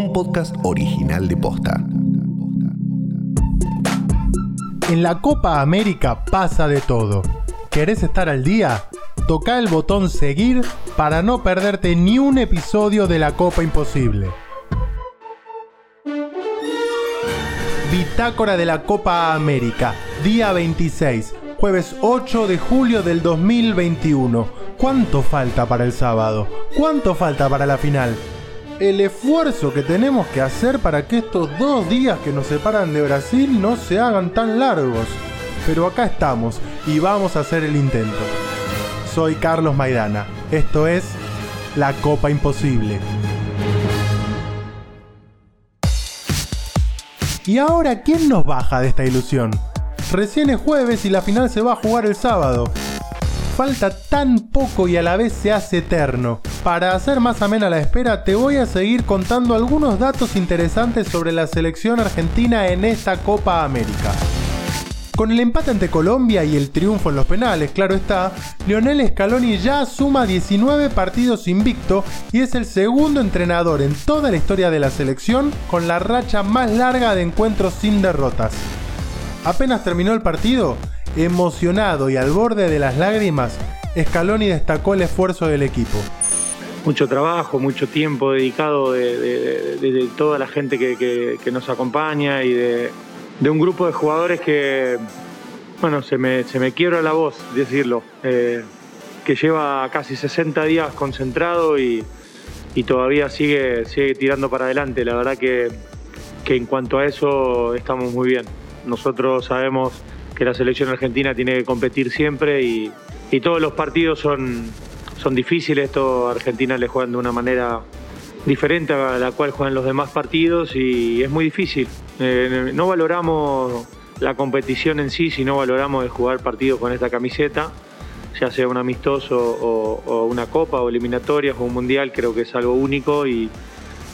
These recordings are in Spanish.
un podcast original de Posta. En la Copa América pasa de todo. ¿Querés estar al día? Toca el botón seguir para no perderte ni un episodio de la Copa Imposible. Bitácora de la Copa América, día 26, jueves 8 de julio del 2021. ¿Cuánto falta para el sábado? ¿Cuánto falta para la final? El esfuerzo que tenemos que hacer para que estos dos días que nos separan de Brasil no se hagan tan largos. Pero acá estamos y vamos a hacer el intento. Soy Carlos Maidana. Esto es La Copa Imposible. ¿Y ahora quién nos baja de esta ilusión? Recién es jueves y la final se va a jugar el sábado. Falta tan poco y a la vez se hace eterno. Para hacer más amena la espera, te voy a seguir contando algunos datos interesantes sobre la selección argentina en esta Copa América. Con el empate ante Colombia y el triunfo en los penales, claro está, Lionel Scaloni ya suma 19 partidos invicto y es el segundo entrenador en toda la historia de la selección con la racha más larga de encuentros sin derrotas. Apenas terminó el partido, emocionado y al borde de las lágrimas, Scaloni destacó el esfuerzo del equipo. Mucho trabajo, mucho tiempo dedicado de, toda la gente que nos acompaña y de, un grupo de jugadores que, bueno, se me, se me quiebra la voz decirlo, eh, que lleva casi 60 días concentrado y, todavía sigue, sigue tirando para adelante. La verdad que, en cuanto a eso estamos muy bien. Nosotros sabemos que la selección argentina tiene que competir siempre y, todos los partidos son, son difíciles. Esto Argentina le juegan de una manera diferente a la cual juegan los demás partidos y es muy difícil. Eh, no valoramos la competición en sí, sino valoramos el jugar partidos con esta camiseta, ya sea un amistoso o, una copa o eliminatorias o un mundial, creo que es algo único y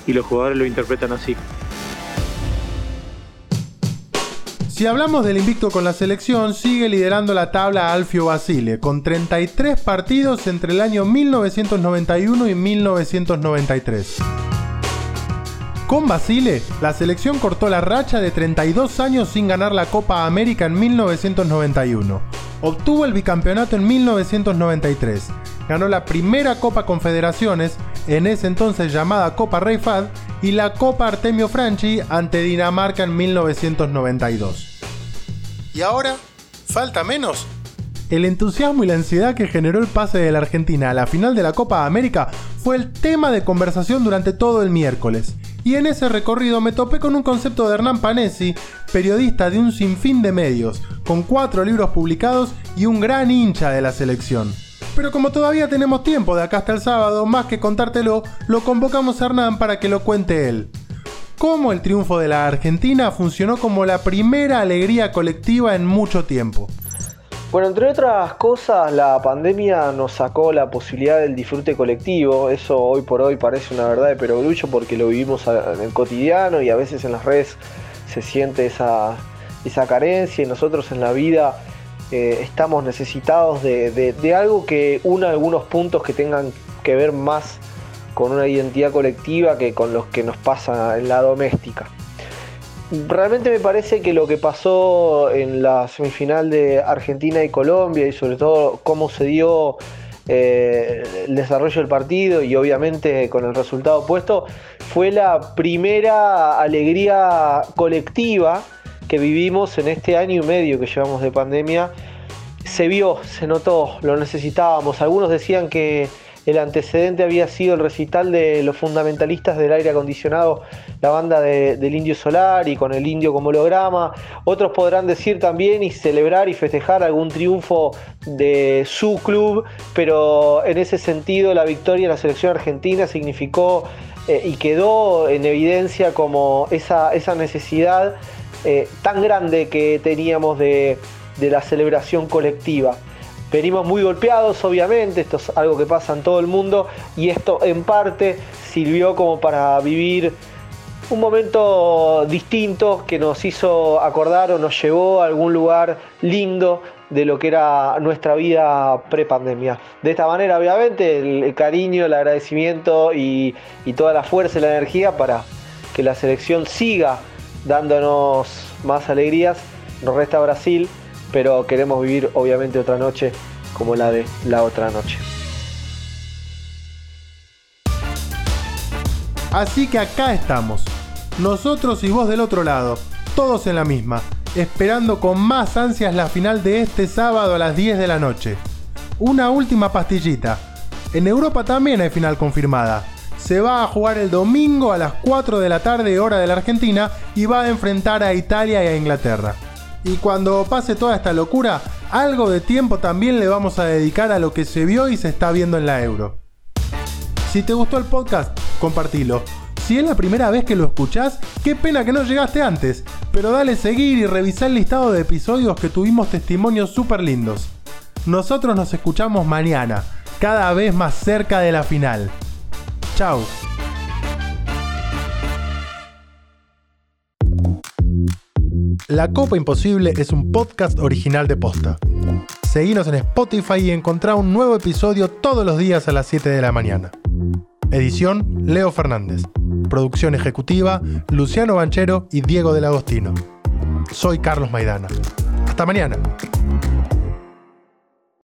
los jugadores lo interpretan así. Si hablamos del invicto con la selección, sigue liderando la tabla Alfio Basile, con 33 partidos entre el año 1991 y 1993. Con Basile, la selección cortó la racha de 32 años sin ganar la Copa América en 1991. Obtuvo el bicampeonato en 1993. Ganó la primera Copa Confederaciones, en ese entonces llamada Copa Rey Fad, y la Copa Artemio Franchi ante Dinamarca en 1992. ¿Y ahora? ¿Falta menos? El entusiasmo y la ansiedad que generó el pase de la Argentina a la final de la Copa América fue el tema de conversación durante todo el miércoles. Y en ese recorrido me topé con un concepto de Hernán Panesi, periodista de un sinfín de medios, con cuatro libros publicados y un gran hincha de la selección. Pero como todavía tenemos tiempo de acá hasta el sábado, más que contártelo, lo convocamos a Hernán para que lo cuente él. Cómo el triunfo de la Argentina funcionó como la primera alegría colectiva en mucho tiempo. Bueno, entre otras cosas, la pandemia nos sacó la posibilidad del disfrute colectivo. Eso hoy por hoy parece una verdad de perogrullo porque lo vivimos en el cotidiano y a veces en las redes se siente esa, esa carencia y nosotros en la vida eh, estamos necesitados de, algo que una algunos puntos que tengan que ver más con una identidad colectiva que con los que nos pasa en la doméstica. Realmente me parece que lo que pasó en la semifinal de Argentina y Colombia y sobre todo cómo se dio eh, el desarrollo del partido y obviamente con el resultado opuesto fue la primera alegría colectiva que vivimos en este año y medio que llevamos de pandemia se vio, se notó, lo necesitábamos. Algunos decían que el antecedente había sido el recital de los fundamentalistas del aire acondicionado, la banda del Indio Solar y con el Indio como holograma. Otros podrán decir también y celebrar y festejar algún triunfo de su club, pero en ese sentido la victoria en la selección argentina significó eh, y quedó en evidencia como esa, esa necesidad eh, tan grande que teníamos de, la celebración colectiva. Venimos muy golpeados, obviamente, esto es algo que pasa en todo el mundo y esto en parte sirvió como para vivir un momento distinto que nos hizo acordar o nos llevó a algún lugar lindo de lo que era nuestra vida pre-pandemia. De esta manera, obviamente, el, cariño, el agradecimiento y, y, toda la fuerza y la energía para que la selección siga dándonos más alegrías. Nos resta Brasil, pero queremos vivir obviamente otra noche como la de la otra noche. Así que acá estamos, nosotros y vos del otro lado, todos en la misma, esperando con más ansias la final de este sábado a las 10 de la noche. Una última pastillita. En Europa también hay final confirmada. Se va a jugar el domingo a las 4 de la tarde hora de la Argentina y va a enfrentar a Italia y a Inglaterra. Y cuando pase toda esta locura, algo de tiempo también le vamos a dedicar a lo que se vio y se está viendo en la Euro. Si te gustó el podcast, compartilo. Si es la primera vez que lo escuchás, qué pena que no llegaste antes, pero dale seguir y revisar el listado de episodios que tuvimos testimonios súper lindos. Nosotros nos escuchamos mañana, cada vez más cerca de la final. Chao. La Copa Imposible es un podcast original de Posta. Seguinos en Spotify y encontrá un nuevo episodio todos los días a las 7 de la mañana. Edición Leo Fernández. Producción ejecutiva Luciano Banchero y Diego del Agostino. Soy Carlos Maidana. Hasta mañana.